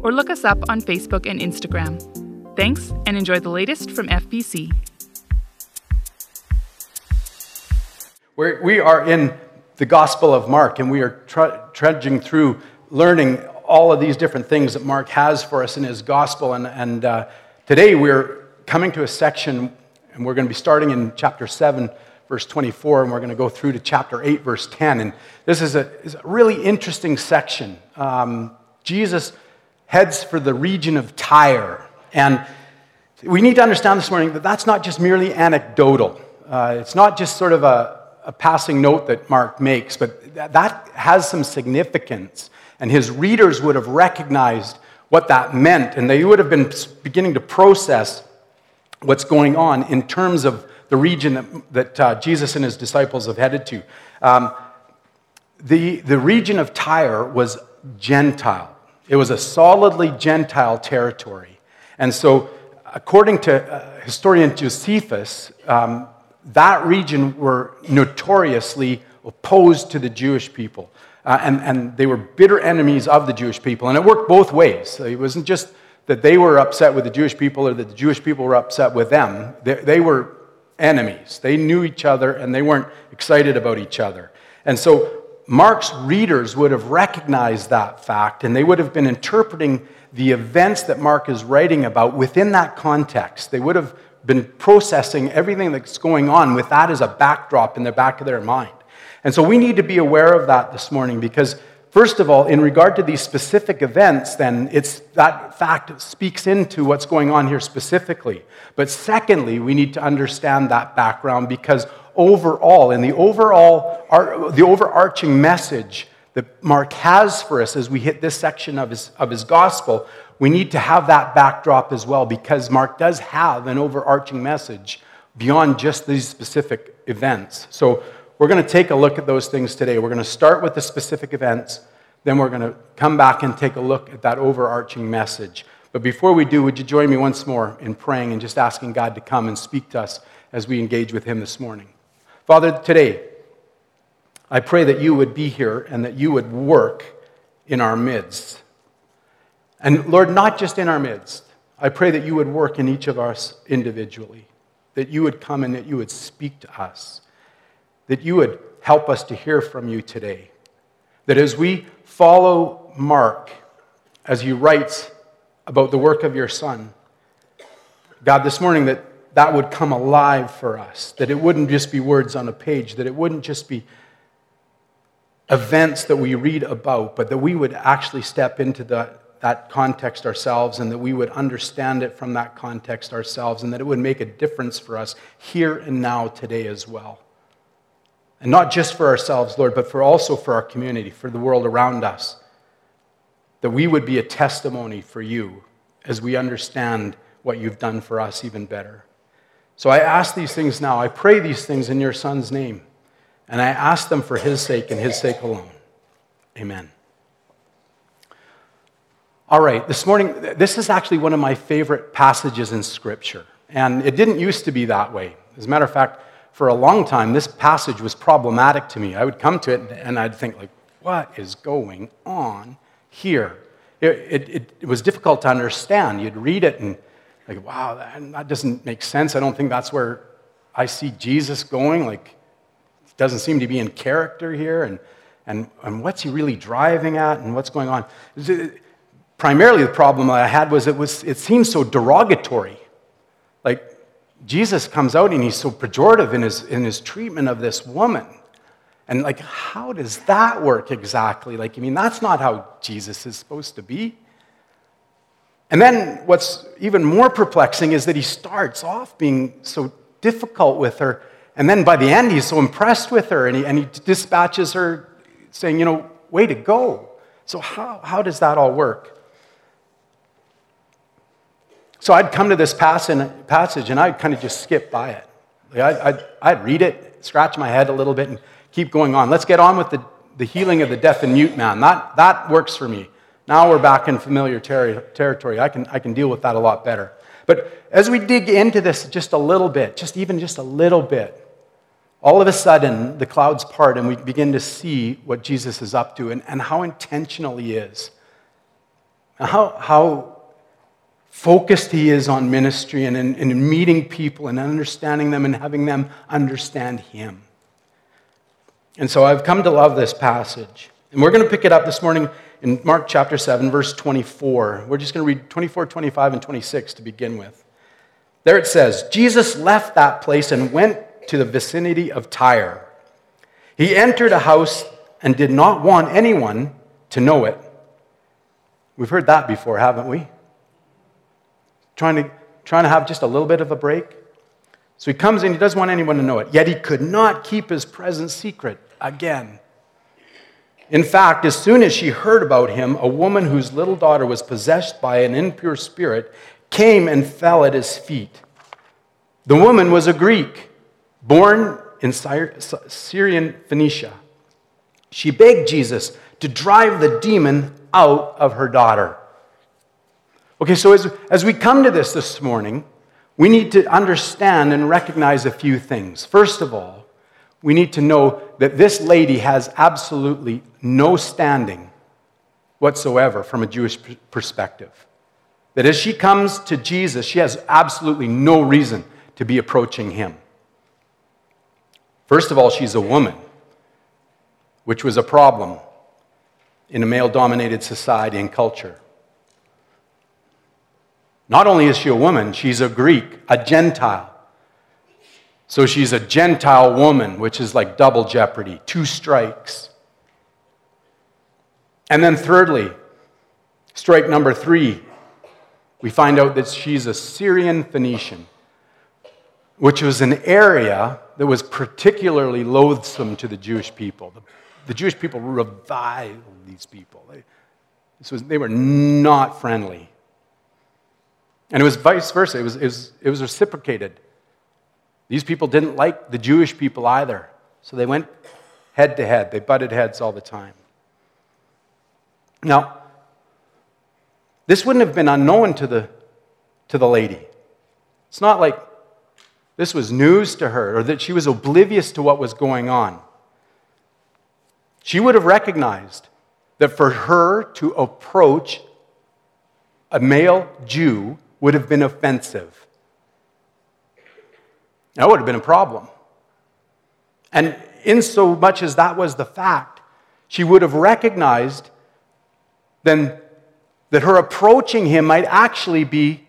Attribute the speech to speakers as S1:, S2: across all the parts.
S1: or look us up on Facebook and Instagram. Thanks and enjoy the latest from FBC.
S2: We're, we are in the Gospel of Mark, and we are trudging through learning all of these different things that Mark has for us in his Gospel. And, and uh, today we're coming to a section, and we're going to be starting in chapter 7, verse 24, and we're going to go through to chapter 8, verse 10. And this is a, is a really interesting section. Um, Jesus heads for the region of Tyre. And we need to understand this morning that that's not just merely anecdotal. Uh, it's not just sort of a, a, passing note that Mark makes, but that has some significance. And his readers would have recognized what that meant, and they would have been beginning to process what's going on in terms of the region that, that uh, Jesus and his disciples have headed to. Um, the, the region of Tyre was Gentile. It was a solidly Gentile territory. And so, according to uh, historian Josephus, um, that region were notoriously opposed to the Jewish people. Uh, and, and they were bitter enemies of the Jewish people. And it worked both ways. It wasn't just that they were upset with the Jewish people or that the Jewish people were upset with them. They, they were enemies. They knew each other and they weren't excited about each other. And so Mark's readers would have recognized that fact and they would have been interpreting the events that Mark is writing about within that context. They would have been processing everything that's going on with that as a backdrop in the back of their mind. And so we need to be aware of that this morning because, first of all, in regard to these specific events, then it's that fact speaks into what's going on here specifically. But secondly, we need to understand that background because overall, and the overall, the overarching message that Mark has for us as we hit this section of his, of his gospel, we need to have that backdrop as well because Mark does have an overarching message beyond just these specific events. So we're going to take a look at those things today. We're going to start with the specific events, then we're going to come back and take a look at that overarching message. But before we do, would you join me once more in praying and just asking God to come and speak to us as we engage with Him this morning? Father, today, I pray that you would be here and that you would work in our midst. And Lord, not just in our midst, I pray that you would work in each of us individually, that you would come and that you would speak to us, that you would help us to hear from you today. That as we follow Mark, as he writes about the work of your Son, God, this morning, that that would come alive for us, that it wouldn't just be words on a page, that it wouldn't just be events that we read about, but that we would actually step into the, that context ourselves and that we would understand it from that context ourselves and that it would make a difference for us here and now today as well. And not just for ourselves, Lord, but for also for our community, for the world around us. That we would be a testimony for you as we understand what you've done for us even better. So I ask these things now. I pray these things in your Son's name. And I ask them for his sake and his sake alone. Amen. All right, this morning, this is actually one of my favorite passages in Scripture. And it didn't used to be that way. As a matter of fact, for a long time, this passage was problematic to me. I would come to it and I'd think, like, what is going on here? It, it, it was difficult to understand. You'd read it and like, wow, that, that doesn't make sense. I don't think that's where I see Jesus going. Like, doesn't seem to be in character here. And, and, and what's he really driving at? And what's going on? Primarily, the problem I had was it, was it seems so derogatory. Like, Jesus comes out and he's so pejorative in his, in his treatment of this woman. And, like, how does that work exactly? Like, I mean, that's not how Jesus is supposed to be. And then what's even more perplexing is that he starts off being so difficult with her. And then by the end, he's so impressed with her and he, and he dispatches her saying, you know, way to go. So, how, how does that all work? So I'd come to this passage and I'd kind of just skip by it. I'd, I'd, I'd read it, scratch my head a little bit, and keep going on. Let's get on with the, the healing of the deaf and mute man. That, that works for me. Now we're back in familiar ter- territory. I can, I can deal with that a lot better. But as we dig into this just a little bit, just even just a little bit, all of a sudden the clouds part and we begin to see what Jesus is up to and, and how intentional he is. How, how focused he is on ministry and in, in meeting people and understanding them and having them understand him. And so I've come to love this passage. And we're going to pick it up this morning in Mark chapter 7, verse 24. We're just going to read 24, 25, and 26 to begin with. There it says Jesus left that place and went to the vicinity of Tyre. He entered a house and did not want anyone to know it. We've heard that before, haven't we? Trying to, trying to have just a little bit of a break. So he comes in, he doesn't want anyone to know it. Yet he could not keep his presence secret again. In fact, as soon as she heard about him, a woman whose little daughter was possessed by an impure spirit came and fell at his feet. The woman was a Greek, born in Syrian Phoenicia. She begged Jesus to drive the demon out of her daughter. Okay, so as, as we come to this this morning, we need to understand and recognize a few things. First of all, we need to know that this lady has absolutely no standing whatsoever from a Jewish perspective. That as she comes to Jesus, she has absolutely no reason to be approaching him. First of all, she's a woman, which was a problem in a male dominated society and culture. Not only is she a woman, she's a Greek, a Gentile. So she's a Gentile woman, which is like double jeopardy, two strikes. And then, thirdly, strike number three, we find out that she's a Syrian Phoenician, which was an area that was particularly loathsome to the Jewish people. The, the Jewish people reviled these people, they, was, they were not friendly. And it was vice versa, it was, it was, it was reciprocated. These people didn't like the Jewish people either. So they went head to head. They butted heads all the time. Now, this wouldn't have been unknown to the, to the lady. It's not like this was news to her or that she was oblivious to what was going on. She would have recognized that for her to approach a male Jew would have been offensive. That would have been a problem. And in so much as that was the fact, she would have recognized then that her approaching him might actually be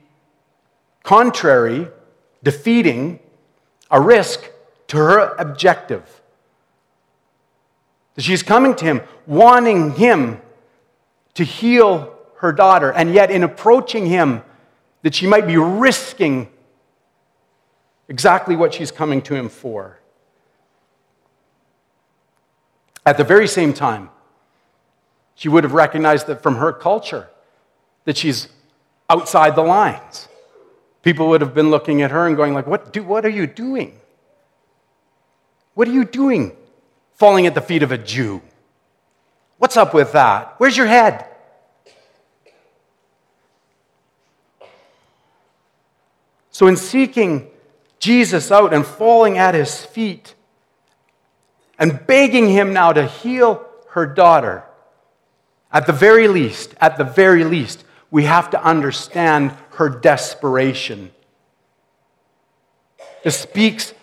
S2: contrary, defeating, a risk to her objective. She's coming to him, wanting him to heal her daughter, and yet in approaching him, that she might be risking exactly what she's coming to him for. At the very same time, she would have recognized that from her culture, that she's outside the lines. People would have been looking at her and going like, what, do, what are you doing? What are you doing falling at the feet of a Jew? What's up with that? Where's your head? So, in seeking Jesus out and falling at his feet and begging him now to heal her daughter. At the very least, at the very least, we have to understand her desperation. This speaks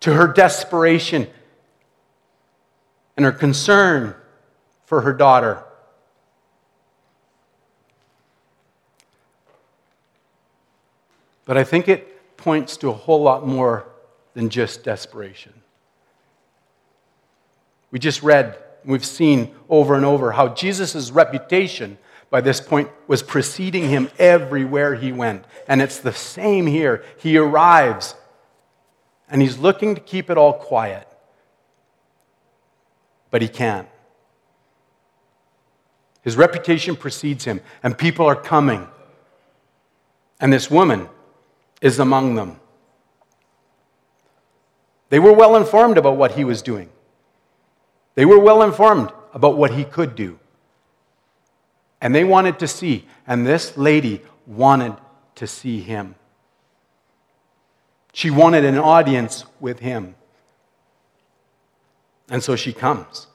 S2: to her desperation and her concern for her daughter. But I think it points to a whole lot more than just desperation. We just read, we've seen over and over how Jesus' reputation by this point was preceding him everywhere he went. And it's the same here. He arrives and he's looking to keep it all quiet, but he can't. His reputation precedes him, and people are coming. And this woman is among them. They were well informed about what he was doing. They were well informed about what he could do. And they wanted to see. And this lady wanted to see him. She wanted an audience with him. And so she comes.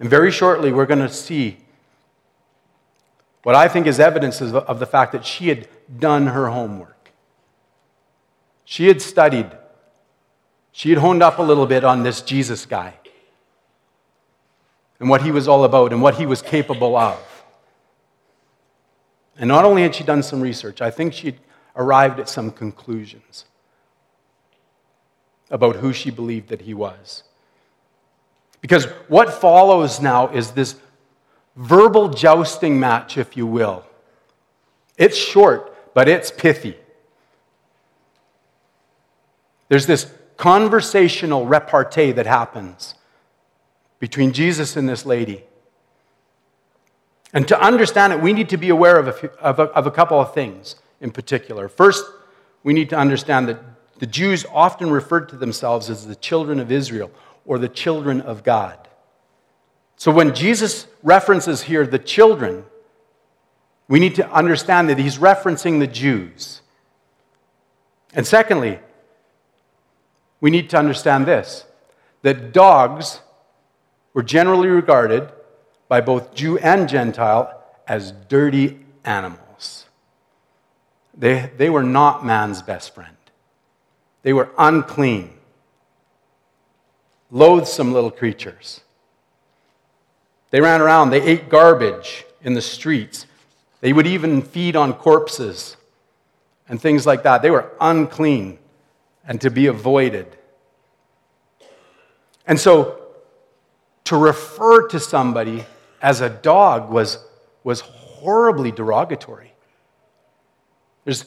S2: And very shortly, we're going to see what I think is evidence of the fact that she had done her homework. She had studied, she had honed up a little bit on this Jesus guy and what he was all about and what he was capable of. And not only had she done some research, I think she'd arrived at some conclusions about who she believed that he was. Because what follows now is this verbal jousting match, if you will. It's short, but it's pithy. There's this conversational repartee that happens between Jesus and this lady. And to understand it, we need to be aware of a, few, of, a, of a, couple of things in particular. First, we need to understand that the Jews often referred to themselves as the children of Israel or the children of God. So when Jesus references here the children, we need to understand that he's referencing the Jews. And secondly, we need to understand this that dogs were generally regarded by both Jew and Gentile as dirty animals. They, they were not man's best friend, they were unclean, loathsome little creatures. They ran around, they ate garbage in the streets. They would even feed on corpses and things like that. They were unclean and to be avoided. And so to refer to somebody as a dog was, was horribly derogatory. There's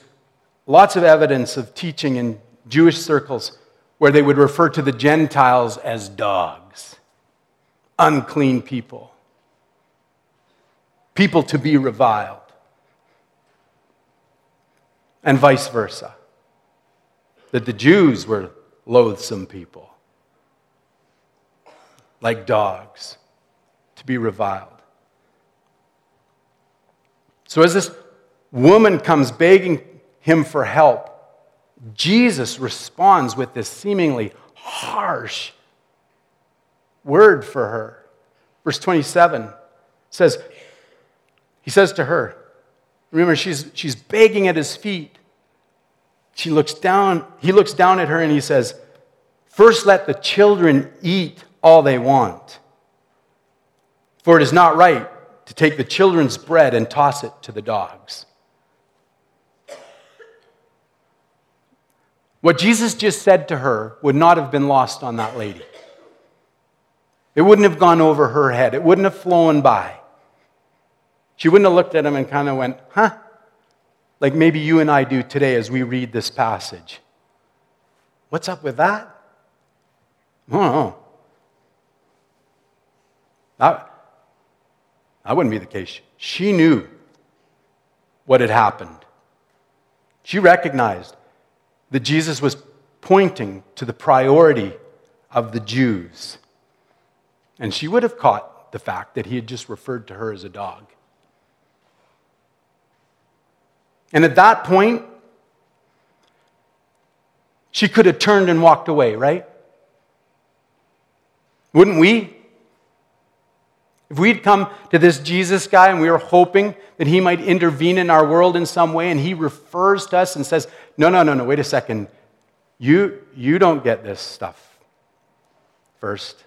S2: lots of evidence of teaching in Jewish circles where they would refer to the Gentiles as dogs, unclean people people to be reviled, and vice versa. That the Jews were loathsome people, like dogs, to be reviled. So, as this woman comes begging him for help, Jesus responds with this seemingly harsh word for her. Verse 27 says, he says to her, remember, she's, she's begging at his feet. She looks down, he looks down at her and he says, First let the children eat all they want. For it is not right to take the children's bread and toss it to the dogs. What Jesus just said to her would not have been lost on that lady. It wouldn't have gone over her head, it wouldn't have flown by. She wouldn't have looked at him and kind of went, huh? Like maybe you and I do today as we read this passage. What's up with that? I don't know. That, that wouldn't be the case. She knew what had happened. She recognized that Jesus was pointing to the priority of the Jews. And she would have caught the fact that he had just referred to her as a dog. And at that point, she could have turned and walked away, right? Wouldn't we? If we'd come to this Jesus guy and we were hoping that he might intervene in our world in some way, and he refers to us and says, No, no, no, no, wait a second. You, you don't get this stuff first.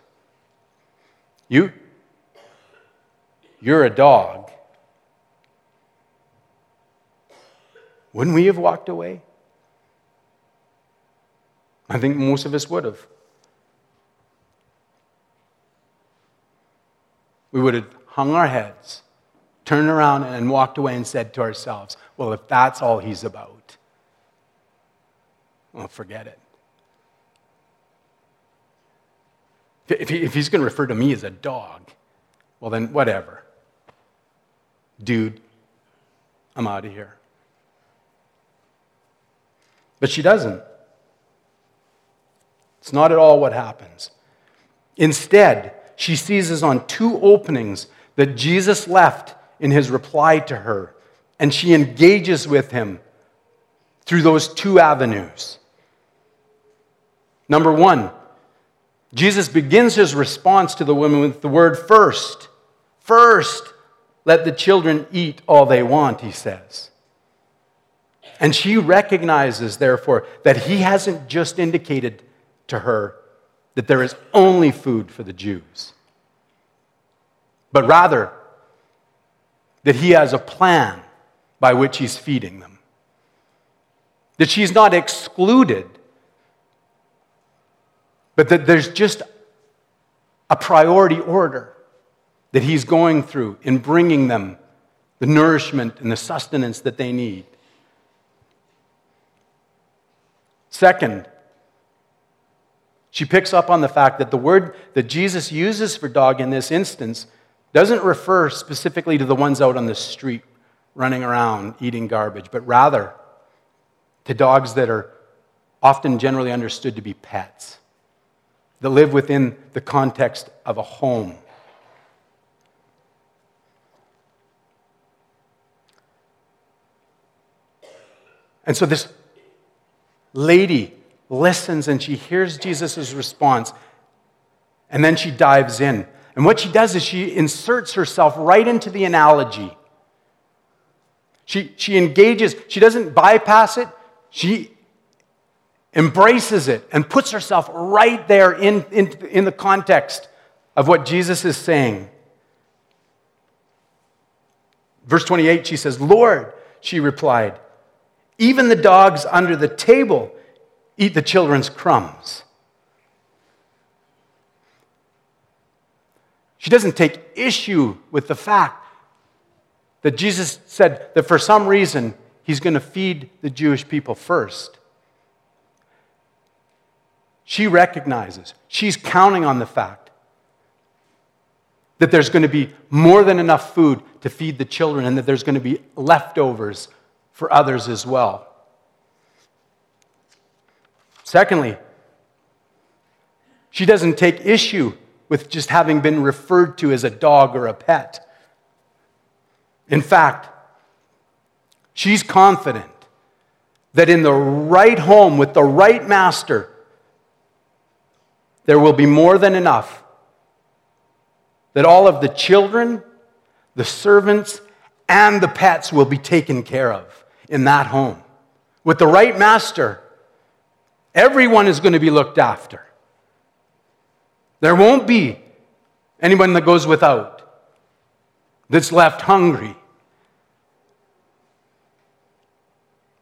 S2: You, you're a dog. Wouldn't we have walked away? I think most of us would have. We would have hung our heads, turned around, and walked away and said to ourselves, Well, if that's all he's about, well, forget it. If, he, if he's going to refer to me as a dog, well, then whatever. Dude, I'm out of here. But she doesn't. It's not at all what happens. Instead, she seizes on two openings that Jesus left in his reply to her, and she engages with him through those two avenues. Number one, Jesus begins his response to the woman with the word first. First, let the children eat all they want, he says. And she recognizes, therefore, that he hasn't just indicated to her that there is only food for the Jews, but rather that he has a plan by which he's feeding them. That she's not excluded, but that there's just a priority order that he's going through in bringing them the nourishment and the sustenance that they need. Second, she picks up on the fact that the word that Jesus uses for dog in this instance doesn't refer specifically to the ones out on the street running around eating garbage, but rather to dogs that are often generally understood to be pets, that live within the context of a home. And so this lady listens and she hears Jesus' response, and then she dives in. And what she does is she inserts herself right into the analogy. She, she engages, she doesn't bypass it, she embraces it and puts herself right there in, in, in the context of what Jesus is saying. Verse 28, she says, Lord, she replied, even the dogs under the table eat the children's crumbs. She doesn't take issue with the fact that Jesus said that for some reason he's going to feed the Jewish people first. She recognizes, she's counting on the fact that there's going to be more than enough food to feed the children and that there's going to be leftovers for others as well. Secondly, she doesn't take issue with just having been referred to as a dog or a pet. In fact, she's confident that in the right home with the right master, there will be more than enough. That all of the children, the servants, and the pets will be taken care of in that home. With the right master, everyone is going to be looked after. There won't be anyone that goes without, that's left hungry.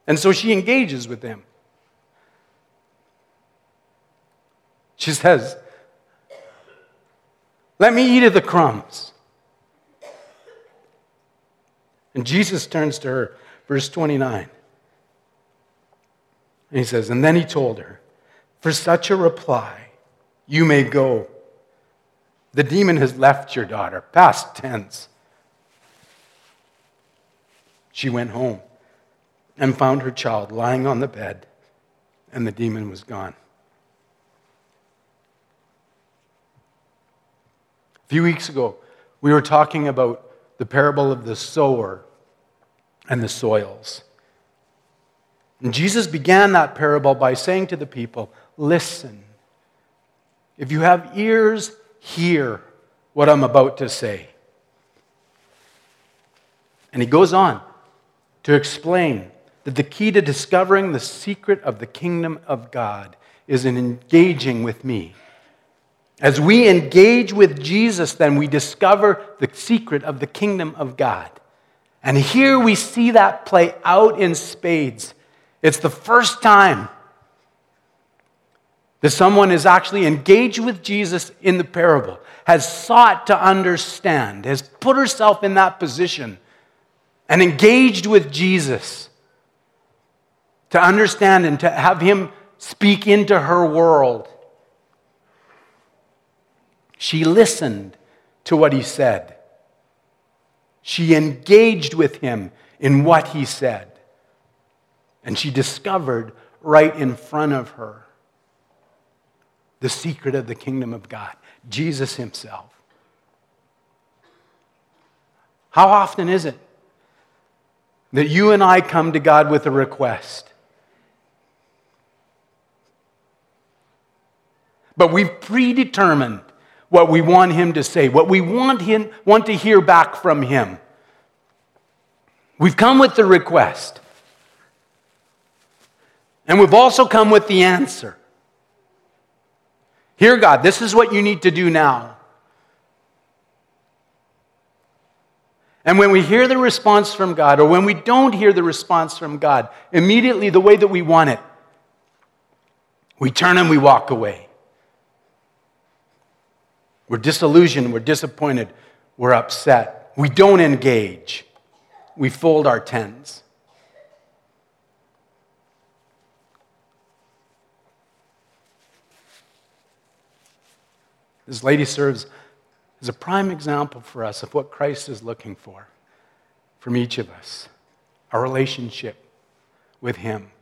S2: And so she engages with them. She says, Let me eat of the crumbs. And Jesus turns to her Verse 29. And he says, And then he told her, For such a reply, you may go. The demon has left your daughter, past tense. She went home and found her child lying on the bed, and the demon was gone. A few weeks ago, we were talking about the parable of the sower and the soils. And Jesus began that parable by saying to the people, Listen, if you have ears, hear what I'm about to say. And he goes on to explain that the key to discovering the secret of the kingdom of God is in engaging with me. As we engage with Jesus, then we discover the secret of the kingdom of God. And here we see that play out in spades. It's the first time that someone is actually engaged with Jesus in the parable, has sought to understand, has put herself in that position, and engaged with Jesus to understand and to have him speak into her world. She listened to what he said. She engaged with him in what he said. And she discovered right in front of her the secret of the kingdom of God Jesus Himself. How often is it that you and I come to God with a request? But we've predetermined what we want Him to say, what we want, him, want to hear back from Him. We've come with the request. And we've also come with the answer. Here, God, this is what you need to do now. And when we hear the response from God, or when we don't hear the response from God, immediately the way that we want it, we turn and we walk away. We're disillusioned, we're disappointed, we're upset. We don't engage, we fold our tents. This lady serves as a prime example for us of what Christ is looking for from each of us our relationship with Him,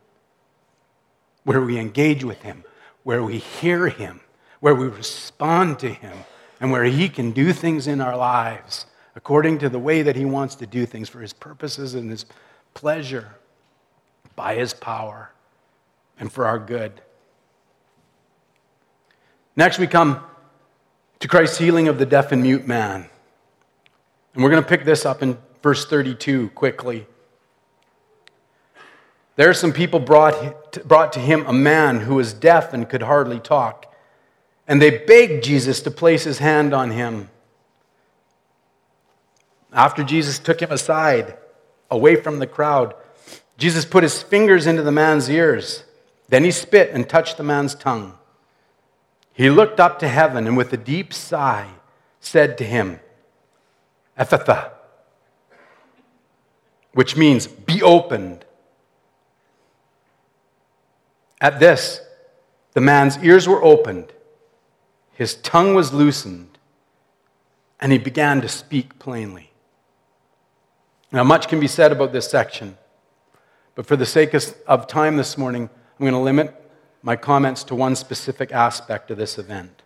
S2: where we engage with Him, where we hear Him, where we respond to Him, and where He can do things in our lives according to the way that He wants to do things for His purposes and His pleasure by His power and for our good. Next, we come to Christ's healing of the deaf and mute man. And we're going to pick this up in verse 32 quickly. There are some people brought, brought to him a man who was deaf and could hardly talk. And they begged Jesus to place his hand on him. After Jesus took him aside, away from the crowd, Jesus put his fingers into the man's ears. Then he spit and touched the man's tongue. He looked up to heaven and with a deep sigh said to him, Ephphatha, which means be opened. At this, the man's ears were opened, his tongue was loosened, and he began to speak plainly. Now, much can be said about this section, but for the sake of time this morning, I'm going to limit my comments to one specific aspect of this event.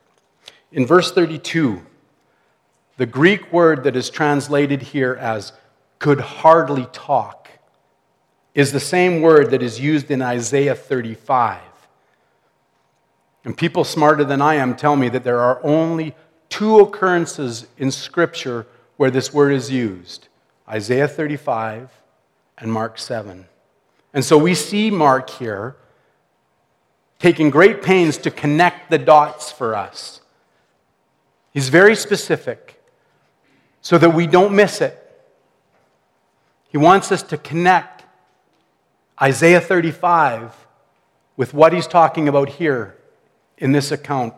S2: In verse 32, the Greek word that is translated here as could hardly talk is the same word that is used in Isaiah 35. And people smarter than I am tell me that there are only two occurrences in Scripture where this word is used Isaiah 35 and Mark 7. And so we see Mark here taking great pains to connect the dots for us. He's very specific so that we don't miss it. He wants us to connect Isaiah 35 with what he's talking about here in this account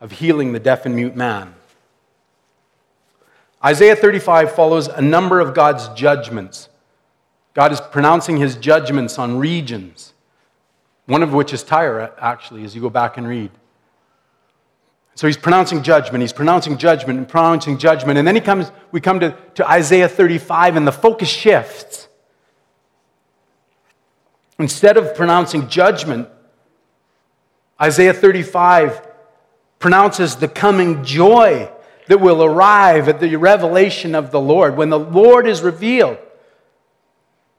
S2: of healing the deaf and mute man. Isaiah 35 follows a number of God's judgments. God is pronouncing his judgments on regions. One of which is Tyre, actually, as you go back and read. So he's pronouncing judgment, he's pronouncing judgment and pronouncing judgment. And then he comes, we come to, to Isaiah 35, and the focus shifts. Instead of pronouncing judgment, Isaiah 35 pronounces the coming joy that will arrive at the revelation of the Lord. When the Lord is revealed,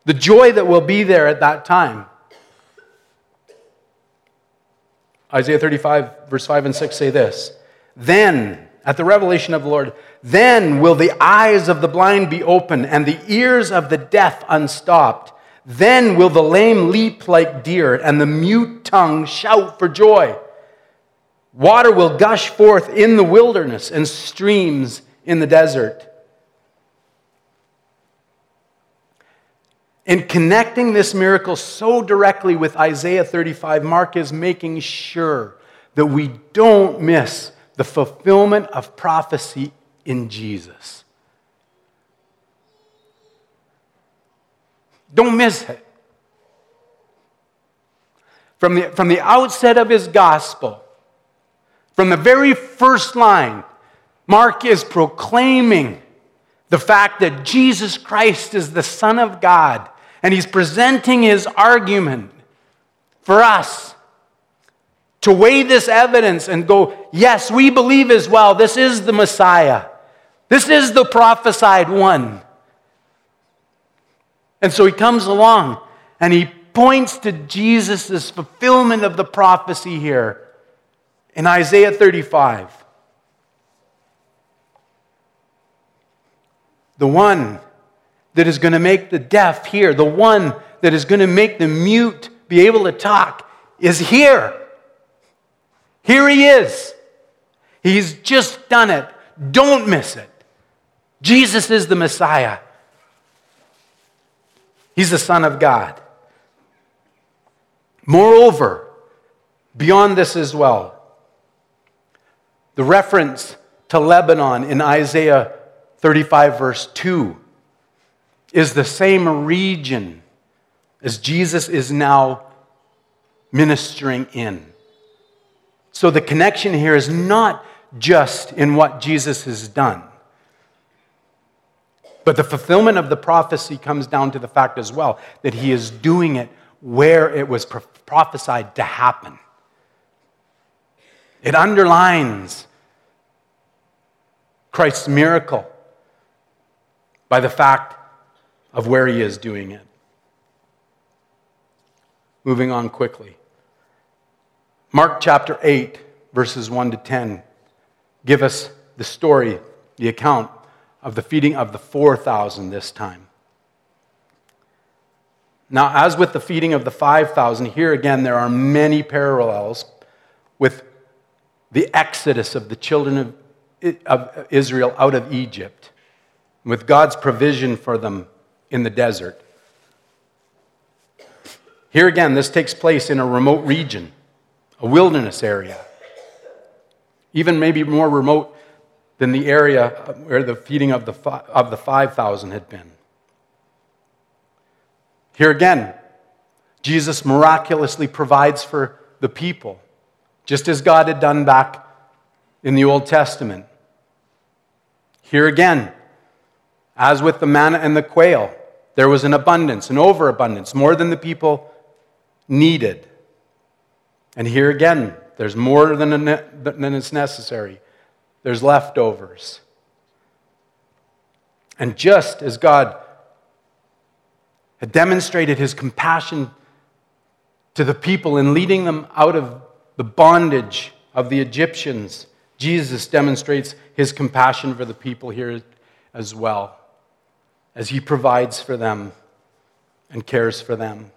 S2: the joy that will be there at that time. Isaiah 35, verse 5 and 6 say this Then, at the revelation of the Lord, then will the eyes of the blind be open and the ears of the deaf unstopped. Then will the lame leap like deer and the mute tongue shout for joy. Water will gush forth in the wilderness and streams in the desert. In connecting this miracle so directly with Isaiah 35, Mark is making sure that we don't miss the fulfillment of prophecy in Jesus. Don't miss it. From the, from the outset of his gospel, from the very first line, Mark is proclaiming the fact that Jesus Christ is the Son of God and he's presenting his argument for us to weigh this evidence and go, yes, we believe as well, this is the Messiah. This is the prophesied one. And so he comes along and he points to Jesus' fulfillment of the prophecy here in Isaiah 35. The one that is going to make the deaf hear, the one that is going to make the mute be able to talk, is here. Here he is. He's just done it. Don't miss it. Jesus is the Messiah. He's the Son of God. Moreover, beyond this as well, the reference to Lebanon in Isaiah 35, verse 2, is the same region as Jesus is now ministering in. So the connection here is not just in what Jesus has done. But the fulfillment of the prophecy comes down to the fact as well that he is doing it where it was prophesied to happen. It underlines Christ's miracle by the fact of where he is doing it. Moving on quickly. Mark chapter 8, verses 1 to 10, give us the story, the account of the feeding of the 4,000 this time. Now, as with the feeding of the 5,000, here again there are many parallels with the exodus of the children of, Israel out of Egypt, with God's provision for them in the desert. Here again, this takes place in a remote region, a wilderness area, even maybe more remote than the area where the feeding of the, of the 5,000 had been. Here again, Jesus miraculously provides for the people, just as God had done back in the Old Testament. Here again, as with the manna and the quail, there was an abundance, an overabundance, more than the people needed. And here again, there's more than, than is necessary there's leftovers. And just as God had demonstrated his compassion to the people in leading them out of the bondage of the Egyptians, Jesus demonstrates his compassion for the people here as well, as he provides for them and cares for them.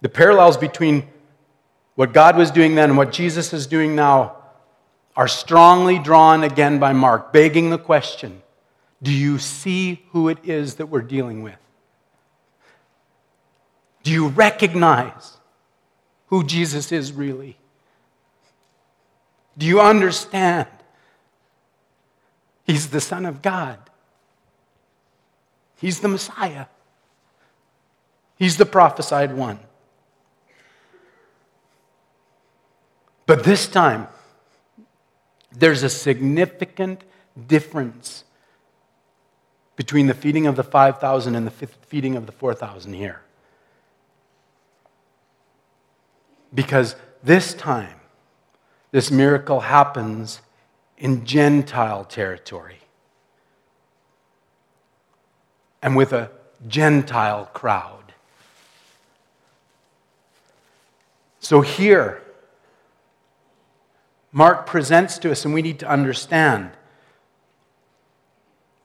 S2: The parallels between what God was doing then and what Jesus is doing now are strongly drawn again by Mark, begging the question do you see who it is that we're dealing with? Do you recognize who Jesus is really? Do you understand? He's the Son of God. He's the Messiah. He's the prophesied one. But this time, there's a significant difference between the feeding of the 5,000 and the feeding of the 4,000 here. Because this time, this miracle happens in Gentile territory and with a Gentile crowd. So here, Mark presents to us, and we need to understand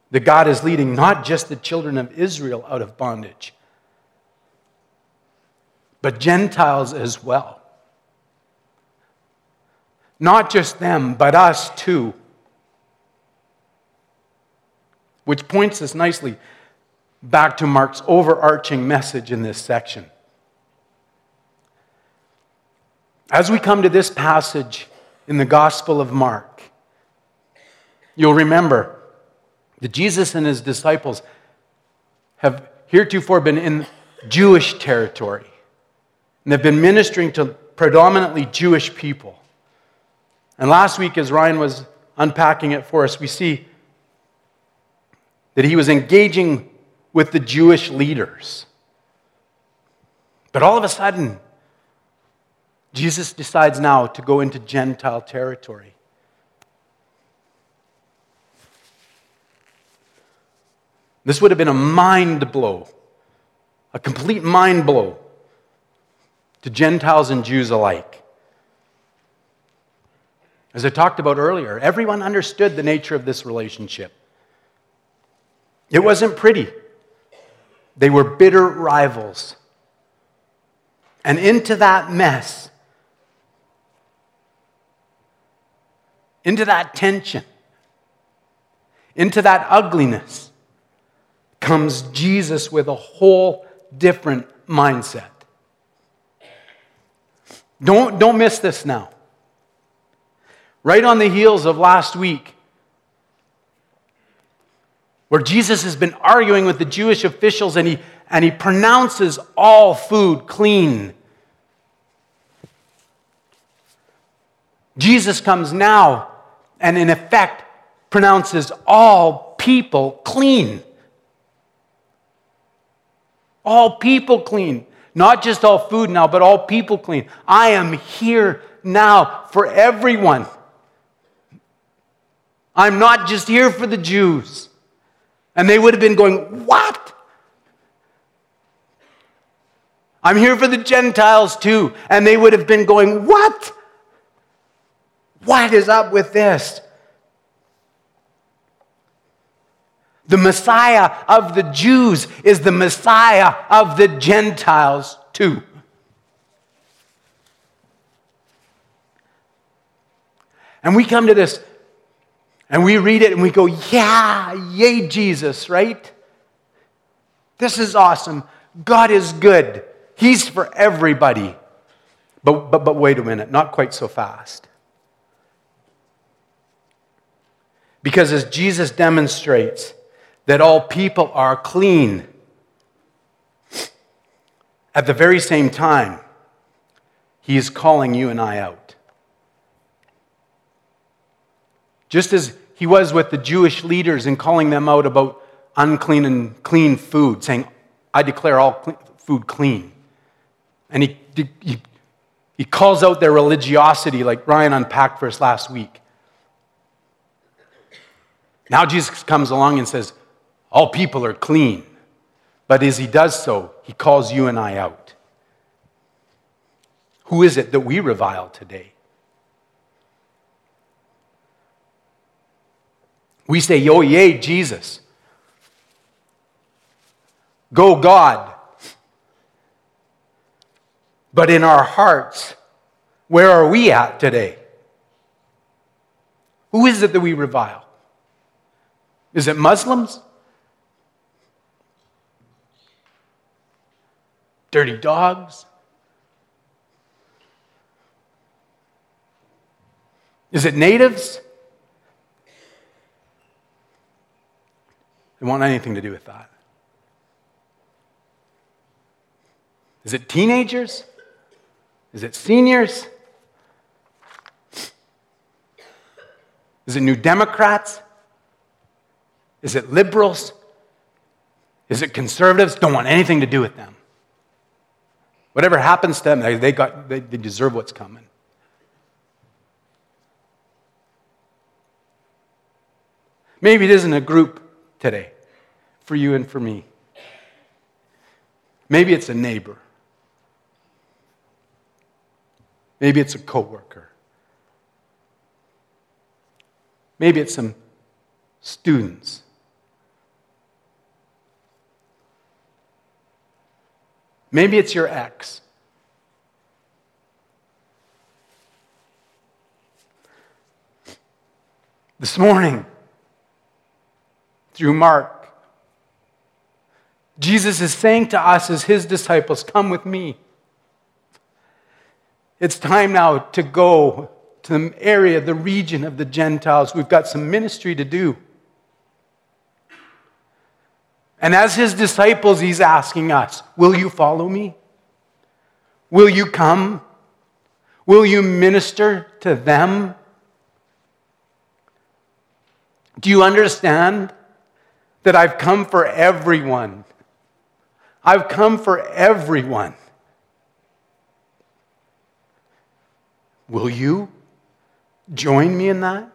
S2: that God is leading not just the children of Israel out of bondage, but Gentiles as well. Not just them, but us too. Which points us nicely back to Mark's overarching message in this section. As we come to this passage, in the Gospel of Mark. You'll remember that Jesus and his disciples have heretofore been in Jewish territory, and they've been ministering to predominantly Jewish people. And last week, as Ryan was unpacking it for us, we see that he was engaging with the Jewish leaders. But all of a sudden, Jesus decides now to go into Gentile territory. This would have been a mind blow, a complete mind blow to Gentiles and Jews alike. As I talked about earlier, everyone understood the nature of this relationship. It wasn't pretty, they were bitter rivals. And into that mess, into that tension, into that ugliness, comes Jesus with a whole different mindset. Don't, don't miss this now. Right on the heels of last week, where Jesus has been arguing with the Jewish officials and he, and he pronounces all food clean. Jesus comes now and, in effect, pronounces all people clean. All people clean. Not just all food now, but all people clean. I am here now for everyone. I'm not just here for the Jews. And they would have been going, What? I'm here for the Gentiles too. And they would have been going, What? What is up with this? The Messiah of the Jews is the Messiah of the Gentiles too. And we come to this and we read it and we go, Yeah, yay, Jesus, right? This is awesome. God is good. He's for everybody. But, but, but wait a minute, not quite so fast. Because as Jesus demonstrates, that all people are clean. At the very same time, he is calling you and I out. Just as he was with the Jewish leaders and calling them out about unclean and clean food, saying, I declare all food clean. And he, he, he calls out their religiosity, like Ryan unpacked for us last week. Now Jesus comes along and says, all people are clean. But as he does so, he calls you and I out. Who is it that we revile today? We say, Yo, yay, Jesus. Go, God. But in our hearts, where are we at today? Who is it that we revile? Is it Muslims? dirty dogs? Is it natives? They want anything to do with that. Is it teenagers? Is it seniors? Is it New Democrats? Is it liberals? Is it conservatives? Don't want anything to do with them. Whatever happens to them, they, they, got, they, they deserve what's coming. Maybe it isn't a group today for you and for me. Maybe it's a neighbor. Maybe it's a coworker. Maybe it's some students. Maybe it's your ex. This morning, through Mark, Jesus is saying to us as his disciples, Come with me. It's time now to go to the area, the region of the Gentiles. We've got some ministry to do. And as his disciples, he's asking us, Will you follow me? Will you come? Will you minister to them? Do you understand that I've come for everyone? I've come for everyone. Will you join me in that?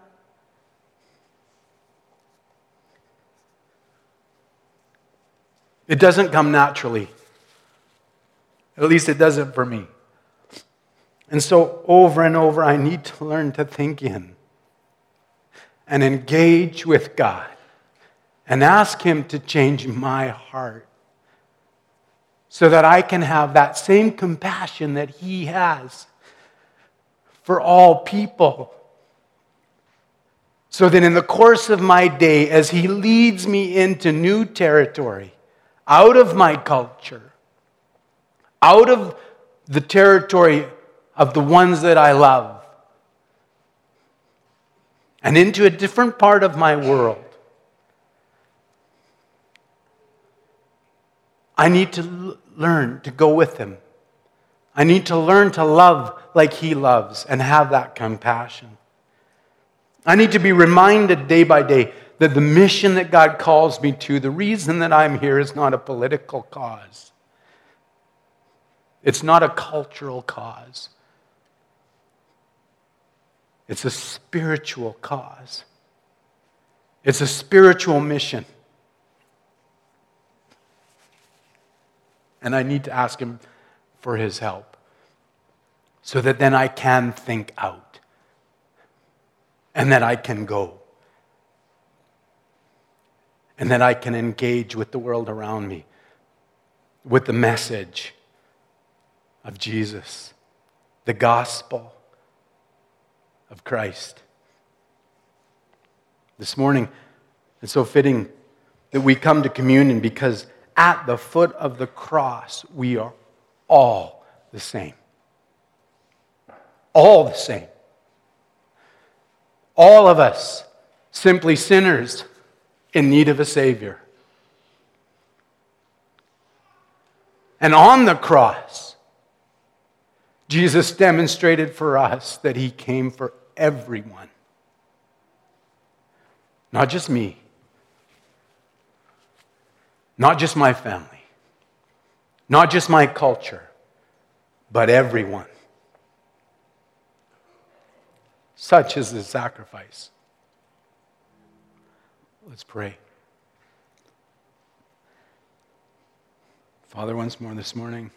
S2: It doesn't come naturally. At least it doesn't for me. And so, over and over, I need to learn to think in and engage with God and ask Him to change my heart so that I can have that same compassion that He has for all people. So that in the course of my day, as He leads me into new territory, out of my culture, out of the territory of the ones that I love, and into a different part of my world, I need to learn to go with Him. I need to learn to love like He loves and have that compassion. I need to be reminded day by day that the mission that God calls me to, the reason that I'm here, is not a political cause. It's not a cultural cause. It's a spiritual cause. It's a spiritual mission. And I need to ask Him for His help so that then I can think out and that I can go and that I can engage with the world around me with the message of Jesus, the gospel of Christ. This morning, it's so fitting that we come to communion because at the foot of the cross, we are all the same. All the same. All of us, simply sinners in need of a Savior. And on the cross, Jesus demonstrated for us that He came for everyone. Not just me, not just my family, not just my culture, but everyone. Such is the sacrifice. Let's pray. Father, once more this morning,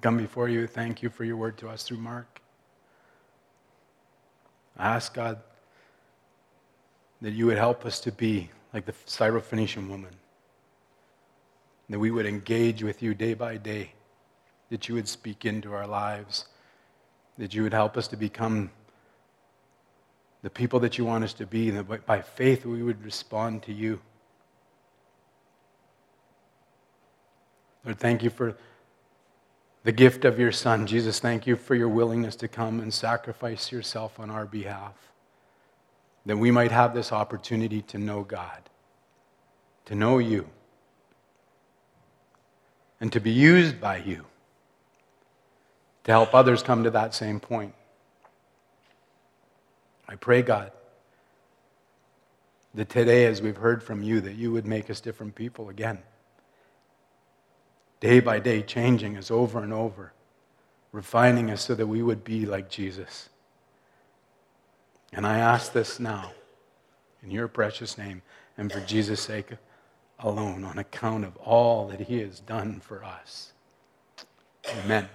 S2: come before you. Thank you for your word to us through Mark. I ask God that you would help us to be like the Syrophoenician woman, that we would engage with you day by day, that you would speak into our lives, that you would help us to become the people that you want us to be, and that by faith we would respond to you. Lord, thank you for the gift of your Son. Jesus, thank you for your willingness to come and sacrifice yourself on our behalf, that we might have this opportunity to know God, to know you, and to be used by you to help others come to that same point. I pray, God, that today, as we've heard from you, that you would make us different people again. Day by day, changing us over and over, refining us so that we would be like Jesus. And I ask this now, in your precious name, and for Jesus' sake alone, on account of all that he has done for us. Amen.